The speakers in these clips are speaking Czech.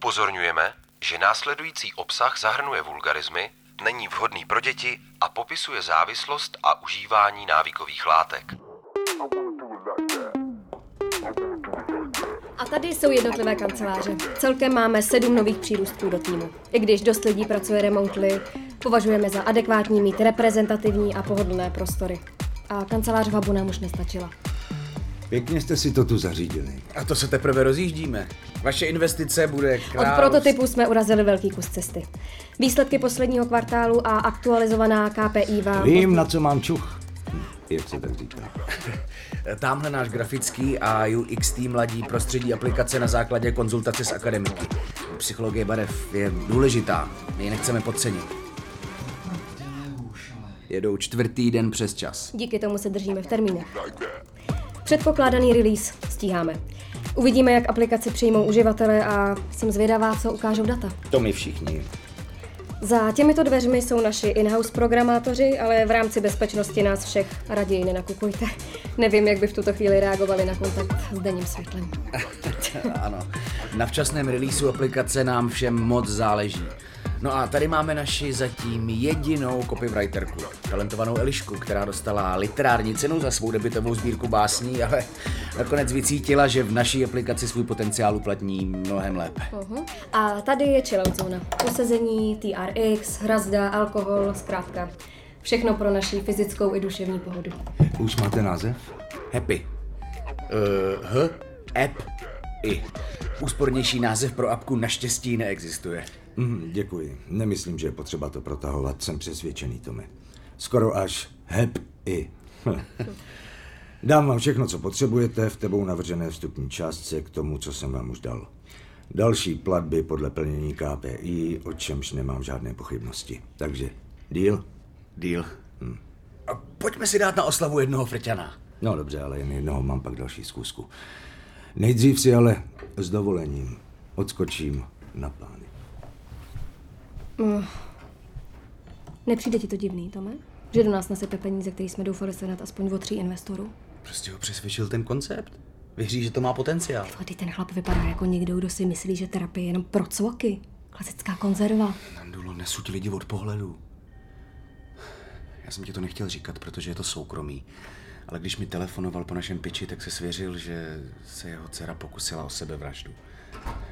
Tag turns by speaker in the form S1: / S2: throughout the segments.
S1: Upozorňujeme, že následující obsah zahrnuje vulgarizmy, není vhodný pro děti a popisuje závislost a užívání návykových látek.
S2: A tady jsou jednotlivé kanceláře. Celkem máme sedm nových přírůstků do týmu. I když dost lidí pracuje remotely, považujeme za adekvátní mít reprezentativní a pohodlné prostory. A kancelář v Habu nám už nestačila.
S3: Pěkně jste si to tu zařídili.
S4: A to se teprve rozjíždíme. Vaše investice bude král...
S2: Od prototypu jsme urazili velký kus cesty. Výsledky posledního kvartálu a aktualizovaná KPI vám...
S3: Vím, na co mám čuch. Jak se tak říká.
S4: Tamhle náš grafický a UX tým ladí prostředí aplikace na základě konzultace s akademiky. Psychologie barev je důležitá, my ji nechceme podcenit. Jedou čtvrtý den přes čas.
S2: Díky tomu se držíme v termínech. Předpokládaný release stíháme. Uvidíme, jak aplikaci přijmou uživatelé a jsem zvědavá, co ukážou data.
S4: To my všichni.
S2: Za těmito dveřmi jsou naši in-house programátoři, ale v rámci bezpečnosti nás všech raději nenakukujte. Nevím, jak by v tuto chvíli reagovali na kontakt s denním světlem.
S4: ano, na včasném releaseu aplikace nám všem moc záleží. No a tady máme naši zatím jedinou copywriterku, talentovanou Elišku, která dostala literární cenu za svou debitovou sbírku básní, ale nakonec vycítila, že v naší aplikaci svůj potenciál uplatní mnohem lépe.
S2: Uh-huh. A tady je chillout zóna. Usazení, TRX, hrazda, alkohol, zkrátka. Všechno pro naši fyzickou i duševní pohodu.
S3: Už máte název?
S4: Happy. Uh, H, app, i. Úspornější název pro apku naštěstí neexistuje.
S3: Mm, děkuji. Nemyslím, že je potřeba to protahovat. Jsem přesvědčený, Tome. Skoro až hep i. Dám vám všechno, co potřebujete v tebou navržené vstupní částce k tomu, co jsem vám už dal. Další platby podle plnění KPI, o čemž nemám žádné pochybnosti. Takže, deal?
S4: Deal. Hm. A pojďme si dát na oslavu jednoho frťana.
S3: No dobře, ale jen jednoho mám pak další zkusku. Nejdřív si ale s dovolením odskočím na plány.
S2: Uh. Nepřijde ti to divný, Tome? Že do nás nasype peníze, který jsme doufali sehnat aspoň o tří investorů?
S4: Prostě ho přesvědčil ten koncept. Věří, že to má potenciál.
S2: Vody, ten chlap vypadá jako někdo, kdo si myslí, že terapie je jenom pro cvoky. Klasická konzerva.
S4: Nandulo, nesuď lidi od pohledu. Já jsem ti to nechtěl říkat, protože je to soukromý. Ale když mi telefonoval po našem piči, tak se svěřil, že se jeho dcera pokusila o sebevraždu.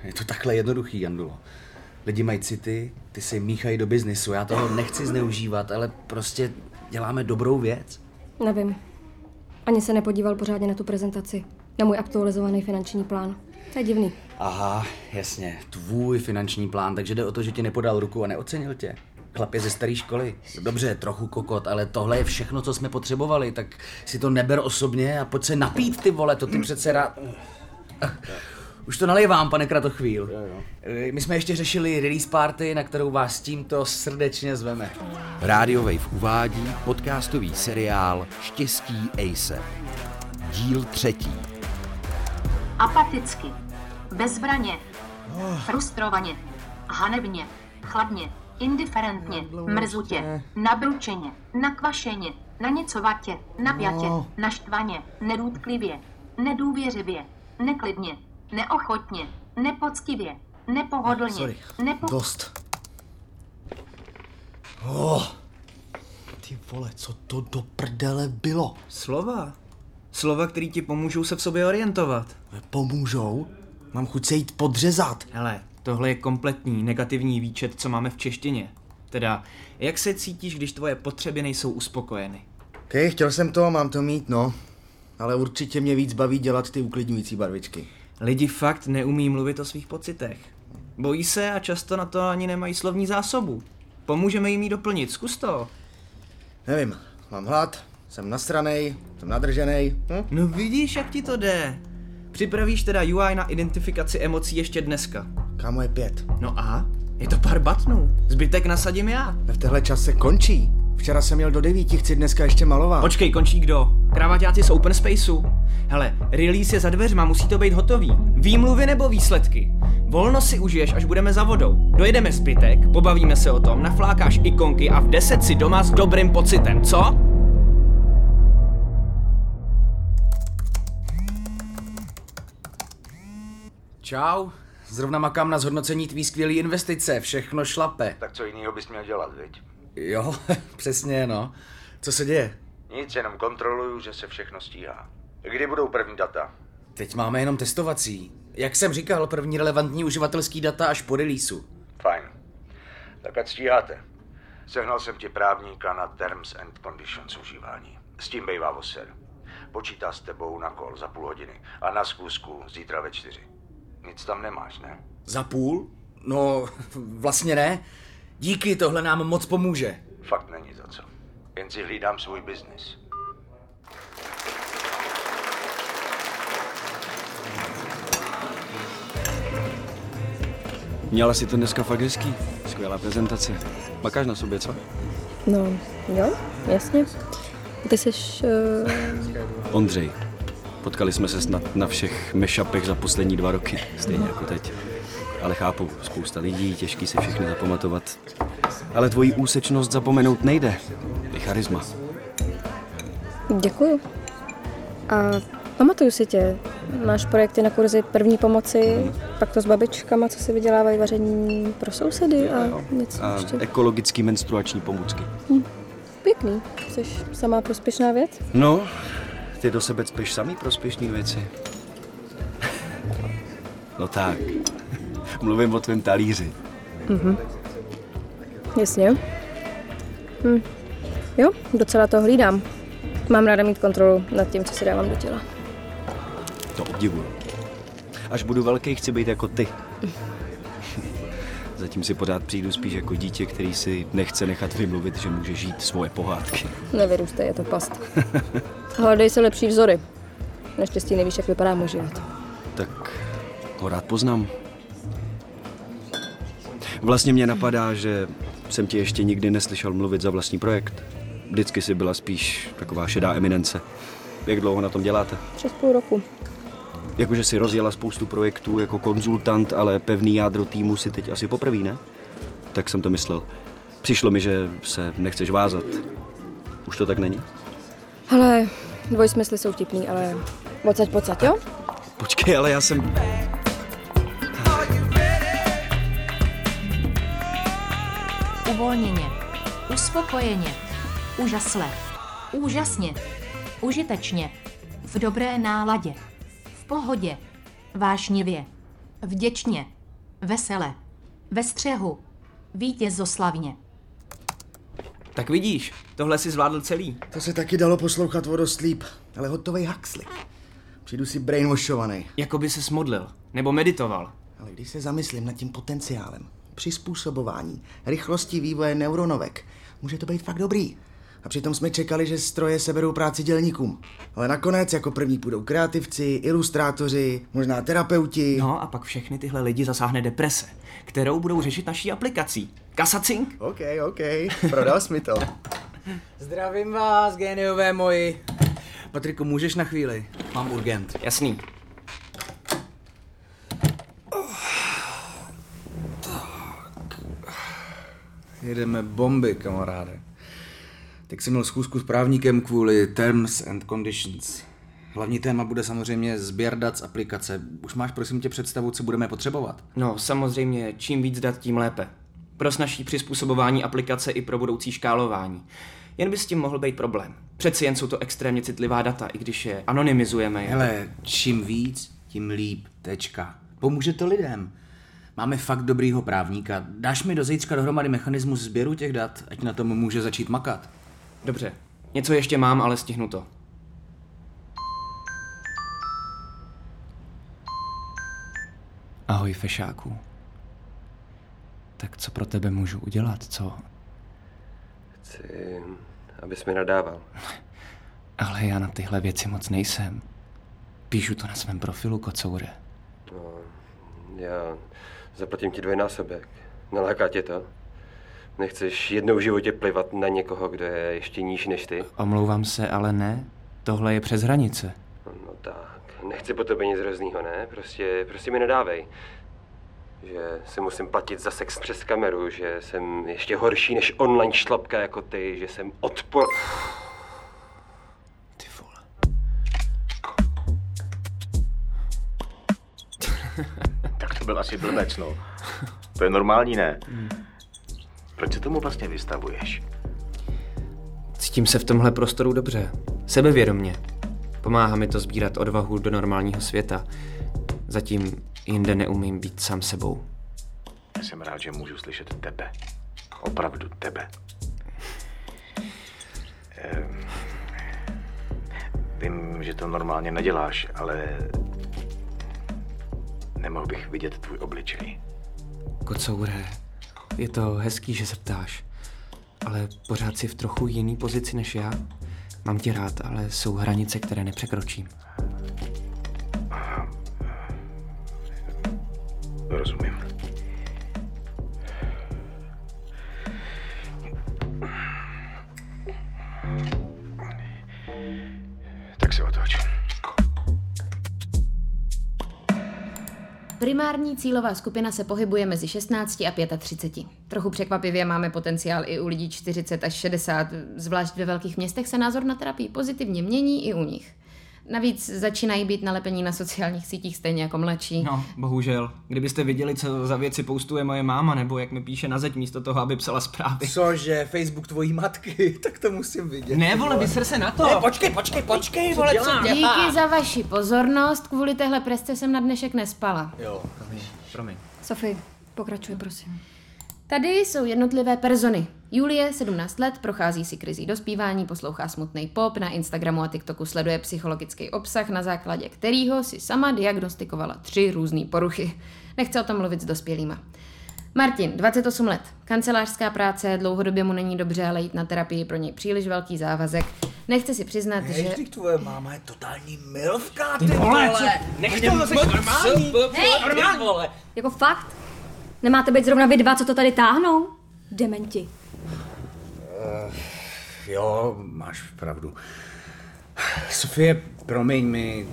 S4: Je to takhle jednoduchý, Jandulo. Lidi mají city, ty si míchají do biznisu. Já toho nechci zneužívat, ale prostě děláme dobrou věc.
S2: Nevím. Ani se nepodíval pořádně na tu prezentaci. Na můj aktualizovaný finanční plán. To je divný.
S4: Aha, jasně, tvůj finanční plán, takže jde o to, že ti nepodal ruku a neocenil tě. Chlap je ze staré školy. Dobře, trochu kokot, ale tohle je všechno, co jsme potřebovali, tak si to neber osobně a pojď se napít, ty vole, to ty přece rád... Už to nalijvám, pane Kratochvíl. Eh, My jsme ještě řešili release party, na kterou vás tímto srdečně zveme.
S1: Radio Wave uvádí podcastový seriál Štěstí Ace. Díl třetí.
S5: Apaticky, bezbraně, frustrovaně, hanebně, chladně, indiferentně, mrzutě, nabručeně, nakvašeně, na něco vatě, napjatě, naštvaně, nedůtklivě, nedůvěřivě, neklidně, neochotně, nepoctivě, nepohodlně,
S6: Sorry,
S5: nepo...
S6: dost. Oh, ty vole, co to do prdele bylo?
S7: Slova. Slova, který ti pomůžou se v sobě orientovat.
S6: Pomůžou? Mám chuť se jít podřezat.
S7: Hele, tohle je kompletní negativní výčet, co máme v češtině. Teda, jak se cítíš, když tvoje potřeby nejsou uspokojeny?
S6: Ok, chtěl jsem to, mám to mít, no. Ale určitě mě víc baví dělat ty uklidňující barvičky.
S7: Lidi fakt neumí mluvit o svých pocitech. Bojí se a často na to ani nemají slovní zásobu. Pomůžeme jim ji doplnit, zkus to.
S6: Nevím, mám hlad, jsem nasranej, jsem nadrženej. Hm?
S7: No vidíš, jak ti to jde. Připravíš teda UI na identifikaci emocí ještě dneska.
S6: Kámo je pět.
S7: No a? Je to pár batnů. Zbytek nasadím já.
S6: V téhle čase končí. Včera jsem měl do devíti, chci dneska ještě malovat.
S7: Počkej, končí kdo? Kravaťáci z Open Spaceu. Hele, release je za dveřma, musí to být hotový. Výmluvy nebo výsledky? Volno si užiješ, až budeme za vodou. Dojedeme zbytek, pobavíme se o tom, naflákáš ikonky a v 10 si doma s dobrým pocitem, co?
S4: Čau, Zrovna makám na zhodnocení tvý skvělý investice, všechno šlape.
S3: Tak co jiného bys měl dělat, viď?
S4: Jo, přesně, no. Co se děje?
S3: Nic, jenom kontroluju, že se všechno stíhá. Kdy budou první data?
S4: Teď máme jenom testovací. Jak jsem říkal, první relevantní uživatelský data až po releaseu.
S3: Fajn. Tak ať stíháte. Sehnal jsem ti právníka na Terms and Conditions užívání. S tím bejvá voser. Počítá s tebou na kol za půl hodiny a na zkusku zítra ve čtyři. Nic tam nemáš, ne?
S4: Za půl? No, vlastně ne. Díky, tohle nám moc pomůže.
S3: Fakt není za co. Jen si hlídám svůj biznis.
S8: Měla si to dneska fakt hezký. Skvělá prezentace. Makáš na sobě, co?
S2: No, jo, jasně. Ty jsi... Uh...
S8: Ondřej. Potkali jsme se snad na všech mešapech za poslední dva roky, stejně jako teď. Ale chápu, spousta lidí, těžký si všechny zapamatovat. Ale tvoji úsečnost zapomenout nejde. Je charisma.
S2: Děkuju. A pamatuju si tě. Máš projekty na kurzy první pomoci, pak to s babičkama, co si vydělávají vaření pro sousedy a něco
S8: A
S2: ještě.
S8: ekologický menstruační pomůcky.
S2: Pěkný. Jsi samá prospěšná věc?
S8: No, ty do sebe cpeš samý prospěšný věci. No tak. Mluvím o tvém talíři.
S2: Jasně. Hm. Jo, docela to hlídám. Mám ráda mít kontrolu nad tím, co si dávám do těla.
S8: To obdivuju. Až budu velký, chci být jako ty. Zatím si pořád přijdu spíš jako dítě, který si nechce nechat vymluvit, že může žít svoje pohádky.
S2: Nevyrůstej, je to past. Hledej se lepší vzory. Naštěstí nevíš, jak vypadá můj život.
S8: Tak ho rád poznám. Vlastně mě napadá, že jsem ti ještě nikdy neslyšel mluvit za vlastní projekt. Vždycky si byla spíš taková šedá eminence. Jak dlouho na tom děláte?
S2: Přes půl roku.
S8: Jakože si rozjela spoustu projektů jako konzultant, ale pevný jádro týmu si teď asi poprvé, ne? Tak jsem to myslel. Přišlo mi, že se nechceš vázat. Už to tak není?
S2: Ale dvojsmysly jsou vtipný, ale pocať, pocať, jo?
S8: Počkej, ale já jsem...
S5: Uvolněně. Uspokojeně. Úžasle. Úžasně. Užitečně. V dobré náladě. V pohodě. Vášnivě. Vděčně. Vesele. Ve střehu. Vítězoslavně.
S7: Tak vidíš, tohle si zvládl celý.
S6: To se taky dalo poslouchat o dost líp, ale hotovej Huxley. Přijdu si brainwashovaný.
S7: Jako by se smodlil. Nebo meditoval.
S6: Ale když se zamyslím nad tím potenciálem, přizpůsobování, rychlosti vývoje neuronovek, může to být fakt dobrý. A přitom jsme čekali, že stroje seberou práci dělníkům. Ale nakonec jako první půjdou kreativci, ilustrátoři, možná terapeuti.
S7: No a pak všechny tyhle lidi zasáhne deprese, kterou budou řešit naší aplikací. Kasacink?
S6: OK, OK, prodal jsi mi to.
S4: Zdravím vás, géniové moji. Patriku, můžeš na chvíli? Mám urgent.
S7: Jasný.
S4: Jedeme bomby, kamaráde. Teď jsem měl schůzku s právníkem kvůli Terms and Conditions. Hlavní téma bude samozřejmě sběr dat z aplikace. Už máš prosím tě představu, co budeme potřebovat?
S7: No, samozřejmě, čím víc dat, tím lépe. Pro snažší přizpůsobování aplikace i pro budoucí škálování. Jen by s tím mohl být problém. Přeci jen jsou to extrémně citlivá data, i když je anonymizujeme. je-
S4: Hele, čím víc, tím líp. Tečka. Pomůže to lidem. Máme fakt dobrýho právníka. Dáš mi do zítřka dohromady mechanismus sběru těch dat, ať na tom může začít makat.
S7: Dobře, něco ještě mám, ale stihnu to. Ahoj, fešáku. Tak co pro tebe můžu udělat, co?
S1: Chci, abys mi nadával.
S7: Ale já na tyhle věci moc nejsem. Píšu to na svém profilu, kocoure.
S1: No, já zaplatím ti dvojnásobek. Naláká tě to? Nechceš jednou v životě plivat na někoho, kdo je ještě níž než ty?
S7: Omlouvám se, ale ne. Tohle je přes hranice.
S1: No, no tak, nechci po tobě nic hroznýho, ne? Prostě, prostě mi nedávej. Že si musím platit za sex přes kameru, že jsem ještě horší než online šlapka jako ty, že jsem odpor...
S7: Ty vole.
S9: Byl asi blbec, no. To je normální, ne? Proč se tomu vlastně vystavuješ?
S7: Cítím se v tomhle prostoru dobře. Sebevědomně. Pomáhá mi to sbírat odvahu do normálního světa. Zatím jinde neumím být sám sebou.
S9: Já jsem rád, že můžu slyšet tebe. Opravdu tebe. Ehm, vím, že to normálně neděláš, ale nemohl bych vidět tvůj obličej.
S7: Kocoure, je to hezký, že se ptáš, ale pořád si v trochu jiný pozici než já. Mám tě rád, ale jsou hranice, které nepřekročím.
S9: Rozumím.
S10: Primární cílová skupina se pohybuje mezi 16 a 35. Trochu překvapivě máme potenciál i u lidí 40 až 60, zvlášť ve velkých městech se názor na terapii pozitivně mění i u nich. Navíc začínají být nalepení na sociálních sítích stejně jako mladší.
S7: No, bohužel. Kdybyste viděli, co za věci postuje moje máma, nebo jak mi píše na zeď místo toho, aby psala zprávy.
S6: Cože, Facebook tvojí matky, tak to musím vidět.
S7: Ne, vole, vyser se na to.
S6: Ne, počkej, počkej, počkej, vole, co dělá?
S10: Díky za vaši pozornost, kvůli téhle presce jsem na dnešek nespala.
S6: Jo.
S7: Promiň.
S2: Sofie, pokračuj, prosím.
S10: Tady jsou jednotlivé persony. Julie, 17 let, prochází si krizí dospívání, poslouchá smutný pop, na Instagramu a TikToku sleduje psychologický obsah, na základě kterého si sama diagnostikovala tři různé poruchy. Nechce o tom mluvit s dospělýma. Martin, 28 let, kancelářská práce, dlouhodobě mu není dobře, ale jít na terapii pro něj příliš velký závazek. Nechce si přiznat,
S6: Hej,
S10: že...
S6: vždyť tvoje máma je totální milvka, ty vole.
S7: Nech to, jsi normální.
S6: Hej, vole.
S2: Jako fakt? Nemáte být zrovna vy dva, co to tady táhnou? Dementi.
S4: Jo, máš pravdu. Sofie, promiň mi.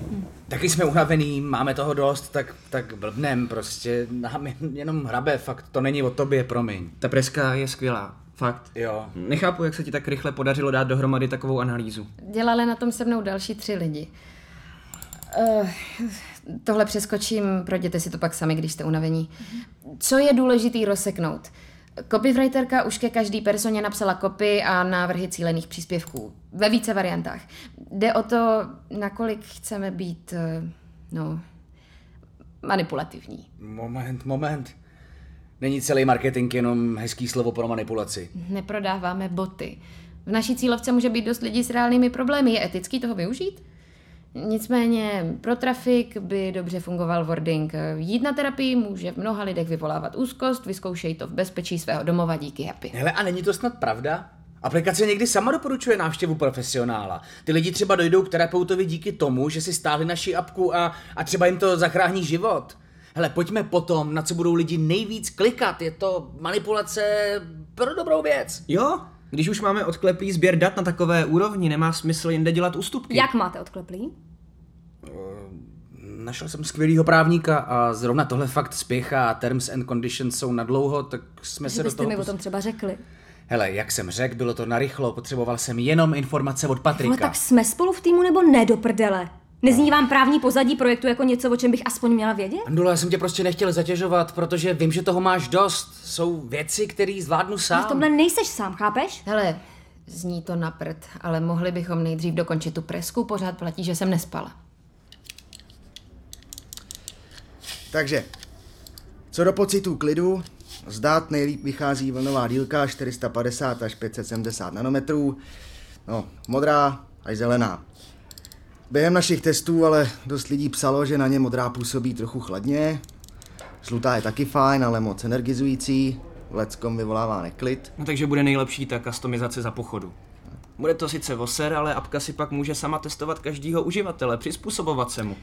S4: Taky jsme unavený, máme toho dost, tak, tak blbnem prostě. Nám jen- jenom hrabe, fakt to není o tobě, promiň.
S7: Ta preska je skvělá. Fakt.
S4: Jo.
S7: Nechápu, jak se ti tak rychle podařilo dát dohromady takovou analýzu.
S10: Dělali na tom se mnou další tři lidi. Uh, tohle přeskočím, projděte si to pak sami, když jste unavení. Co je důležitý rozseknout? Copywriterka už ke každý personě napsala kopy a návrhy cílených příspěvků. Ve více variantách. Jde o to, nakolik chceme být, eh, no, manipulativní.
S4: Moment, moment. Není celý marketing jenom hezký slovo pro manipulaci.
S10: Neprodáváme boty. V naší cílovce může být dost lidí s reálnými problémy. Je etický toho využít? Nicméně pro trafik by dobře fungoval wording. Jít na terapii může v mnoha lidech vyvolávat úzkost, vyzkoušej to v bezpečí svého domova díky happy.
S4: Hele, a není to snad pravda? Aplikace někdy sama doporučuje návštěvu profesionála. Ty lidi třeba dojdou k terapeutovi díky tomu, že si stáhli naši apku a, a třeba jim to zachrání život. Hele, pojďme potom, na co budou lidi nejvíc klikat. Je to manipulace pro dobrou věc.
S7: Jo, když už máme odkleplý sběr dat na takové úrovni, nemá smysl jinde dělat ústupky.
S2: Jak máte odkleplý?
S4: Našel jsem skvělýho právníka a zrovna tohle fakt spěchá a terms and conditions jsou na dlouho, tak jsme
S2: Že
S4: se do toho...
S2: mi o tom třeba řekli.
S4: Hele, jak jsem řekl, bylo to narychlo, potřeboval jsem jenom informace od Patrika.
S2: Ale tak jsme spolu v týmu nebo ne do prdele? Nezní vám právní pozadí projektu jako něco, o čem bych aspoň měla vědět?
S4: Andula, já jsem tě prostě nechtěl zatěžovat, protože vím, že toho máš dost. Jsou věci, které zvládnu sám.
S2: Ale v tomhle nejseš sám, chápeš?
S10: Hele, zní to na prd, ale mohli bychom nejdřív dokončit tu presku, pořád platí, že jsem nespala.
S6: Takže, co do pocitů klidu, zdát nejlíp vychází vlnová dílka 450 až 570 nanometrů, no, modrá až zelená. Během našich testů ale dost lidí psalo, že na ně modrá působí trochu chladně, žlutá je taky fajn, ale moc energizující, leckom vyvolává neklid.
S7: No takže bude nejlepší ta customizace za pochodu. Bude to sice voser, ale apka si pak může sama testovat každýho uživatele, přizpůsobovat se mu.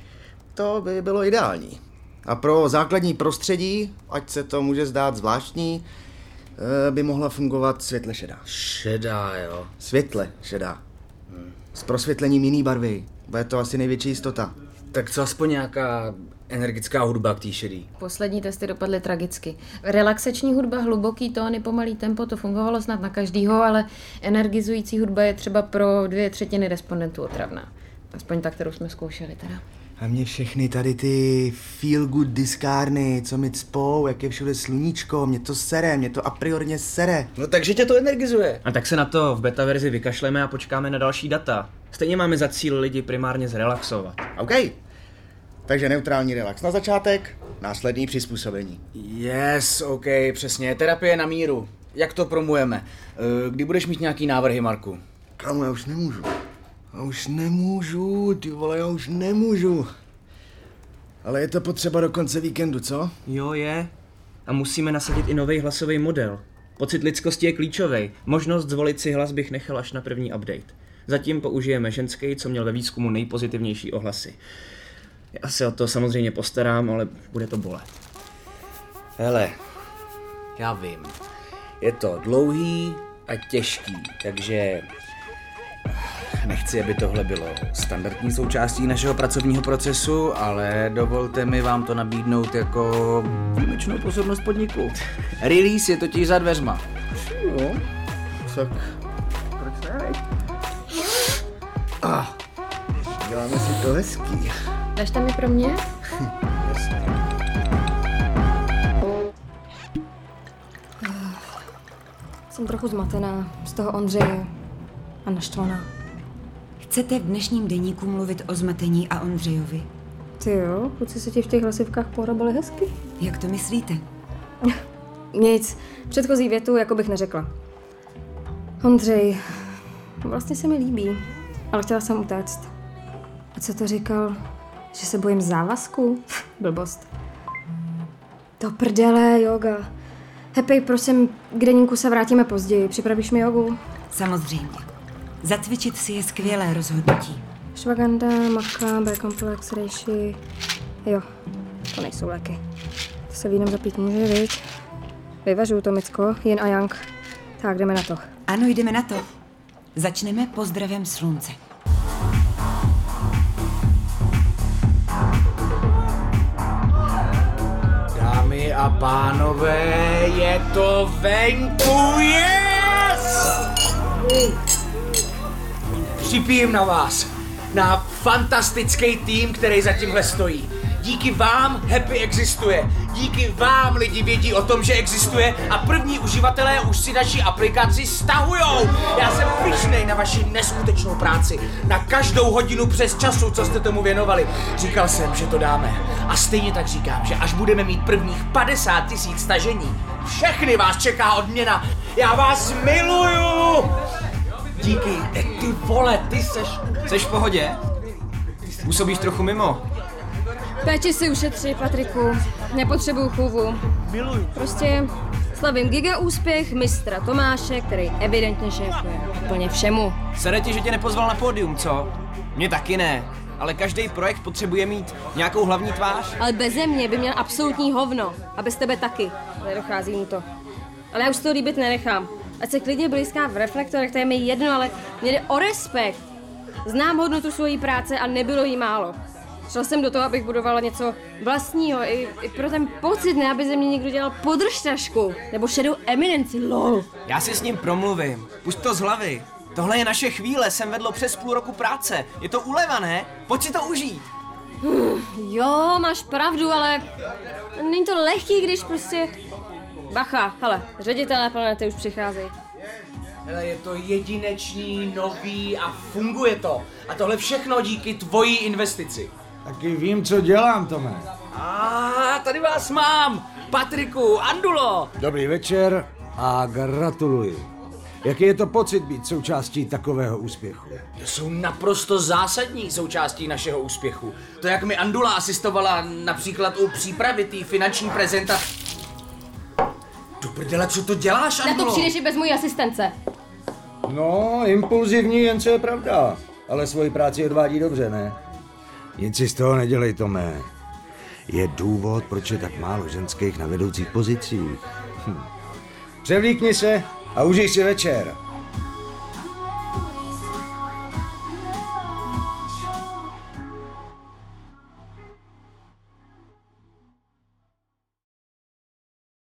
S6: To by bylo ideální. A pro základní prostředí, ať se to může zdát zvláštní, eh, by mohla fungovat světle šedá.
S4: Šedá, jo.
S6: Světle šedá. S prosvětlením jiný barvy. Bude to asi největší jistota.
S4: Tak co aspoň nějaká energická hudba k té šedý?
S10: Poslední testy dopadly tragicky. Relaxační hudba, hluboký tóny, pomalý tempo, to fungovalo snad na každýho, ale energizující hudba je třeba pro dvě třetiny respondentů otravná. Aspoň ta, kterou jsme zkoušeli teda.
S6: A mě všechny tady ty feel good diskárny, co mi cpou, jak je všude sluníčko, mě to sere, mě to a priorně sere.
S4: No takže tě to energizuje.
S7: A tak se na to v beta verzi vykašleme a počkáme na další data. Stejně máme za cíl lidi primárně zrelaxovat.
S6: OK. Takže neutrální relax na začátek, následný přizpůsobení.
S4: Yes, OK, přesně. Terapie na míru. Jak to promujeme? Eh, Kdy budeš mít nějaký návrhy, Marku?
S6: Kamu, já už nemůžu. Já už nemůžu, ty vole, já už nemůžu. Ale je to potřeba do konce víkendu, co?
S7: Jo, je. A musíme nasadit i nový hlasový model. Pocit lidskosti je klíčový. Možnost zvolit si hlas bych nechal až na první update. Zatím použijeme ženský, co měl ve výzkumu nejpozitivnější ohlasy. Já se o to samozřejmě postarám, ale bude to bolet.
S4: Hele, já vím. Je to dlouhý a těžký, takže nechci, aby tohle bylo standardní součástí našeho pracovního procesu, ale dovolte mi vám to nabídnout jako výjimečnou pozornost podniku. Release je totiž za dveřma.
S6: Jo, tak proč ne? Ah, děláme si to hezký.
S10: Dáš tam i pro mě?
S2: Jsem trochu zmatená z toho Ondřeje a naštvaná.
S11: Chcete v dnešním deníku mluvit o zmatení a Ondřejovi?
S2: Ty jo, kluci se ti v těch hlasivkách porobili hezky.
S11: Jak to myslíte?
S2: Nic, předchozí větu jako bych neřekla. Ondřej, vlastně se mi líbí, ale chtěla jsem utéct. A co to říkal? Že se bojím závazku? Blbost. To prdele, yoga. Happy, prosím, k deníku se vrátíme později. Připravíš mi jogu?
S11: Samozřejmě. Zacvičit si je skvělé rozhodnutí.
S2: Švaganda, maka, B-komplex, rejši. Jo, to nejsou léky. To se vínem zapít může, viď? Vyvažuju to, Micko, jen a yang. Tak, jdeme na to.
S11: Ano, jdeme na to. Začneme pozdravem slunce.
S4: Dámy a pánové, je to venku, yes! Připijím na vás, na fantastický tým, který za tímhle stojí. Díky vám Happy existuje. Díky vám lidi vědí o tom, že existuje a první uživatelé už si naši aplikaci stahujou. Já jsem pyšnej na vaši neskutečnou práci, na každou hodinu přes času, co jste tomu věnovali. Říkal jsem, že to dáme. A stejně tak říkám, že až budeme mít prvních 50 tisíc stažení, všechny vás čeká odměna. Já vás miluju! Díky, ty vole, ty seš...
S7: Seš v pohodě? Působíš trochu mimo.
S2: Péči si ušetři, Patriku. Nepotřebuju chůvu.
S7: Miluju.
S2: Prostě slavím giga úspěch mistra Tomáše, který evidentně šéfuje úplně všemu.
S7: Sere ti, že tě nepozval na pódium, co? Mě taky ne. Ale každý projekt potřebuje mít nějakou hlavní tvář.
S2: Ale beze mě by měl absolutní hovno. A bez tebe taky. Nedochází mu to. Ale já už to líbit nenechám. Ať se klidně blízká v reflektorech, to je mi jedno, ale mě jde o respekt. Znám hodnotu svojí práce a nebylo jí málo. Šel jsem do toho, abych budovala něco vlastního, i, i pro ten pocit, ne aby ze mě někdo dělal podržtašku, nebo šedou eminenci, lol.
S7: Já si s ním promluvím. Pust to z hlavy. Tohle je naše chvíle, jsem vedlo přes půl roku práce. Je to úleva, ne? Pojď si to užít.
S2: Jo, máš pravdu, ale není to lehký, když prostě... Bacha, hele, ředitelé planety už přicházejí.
S4: Hele, je to jedinečný, nový a funguje to. A tohle všechno díky tvojí investici.
S3: Taky vím, co dělám, Tome.
S4: A tady vás mám, Patriku, Andulo.
S3: Dobrý večer a gratuluji. Jaký je to pocit být součástí takového úspěchu?
S4: To jsou naprosto zásadní součástí našeho úspěchu. To, jak mi Andula asistovala například u přípravy té finanční prezentace. Do prdele, co to děláš,
S2: Na to
S4: Andulo?
S2: přijdeš i bez mojí asistence.
S3: No, impulzivní, jen co je pravda. Ale svoji práci odvádí dobře, ne? Nic si z toho nedělej, Tome. Je důvod, proč je tak málo ženských na vedoucích pozicích. Hm. Převlíkni se a užij si večer.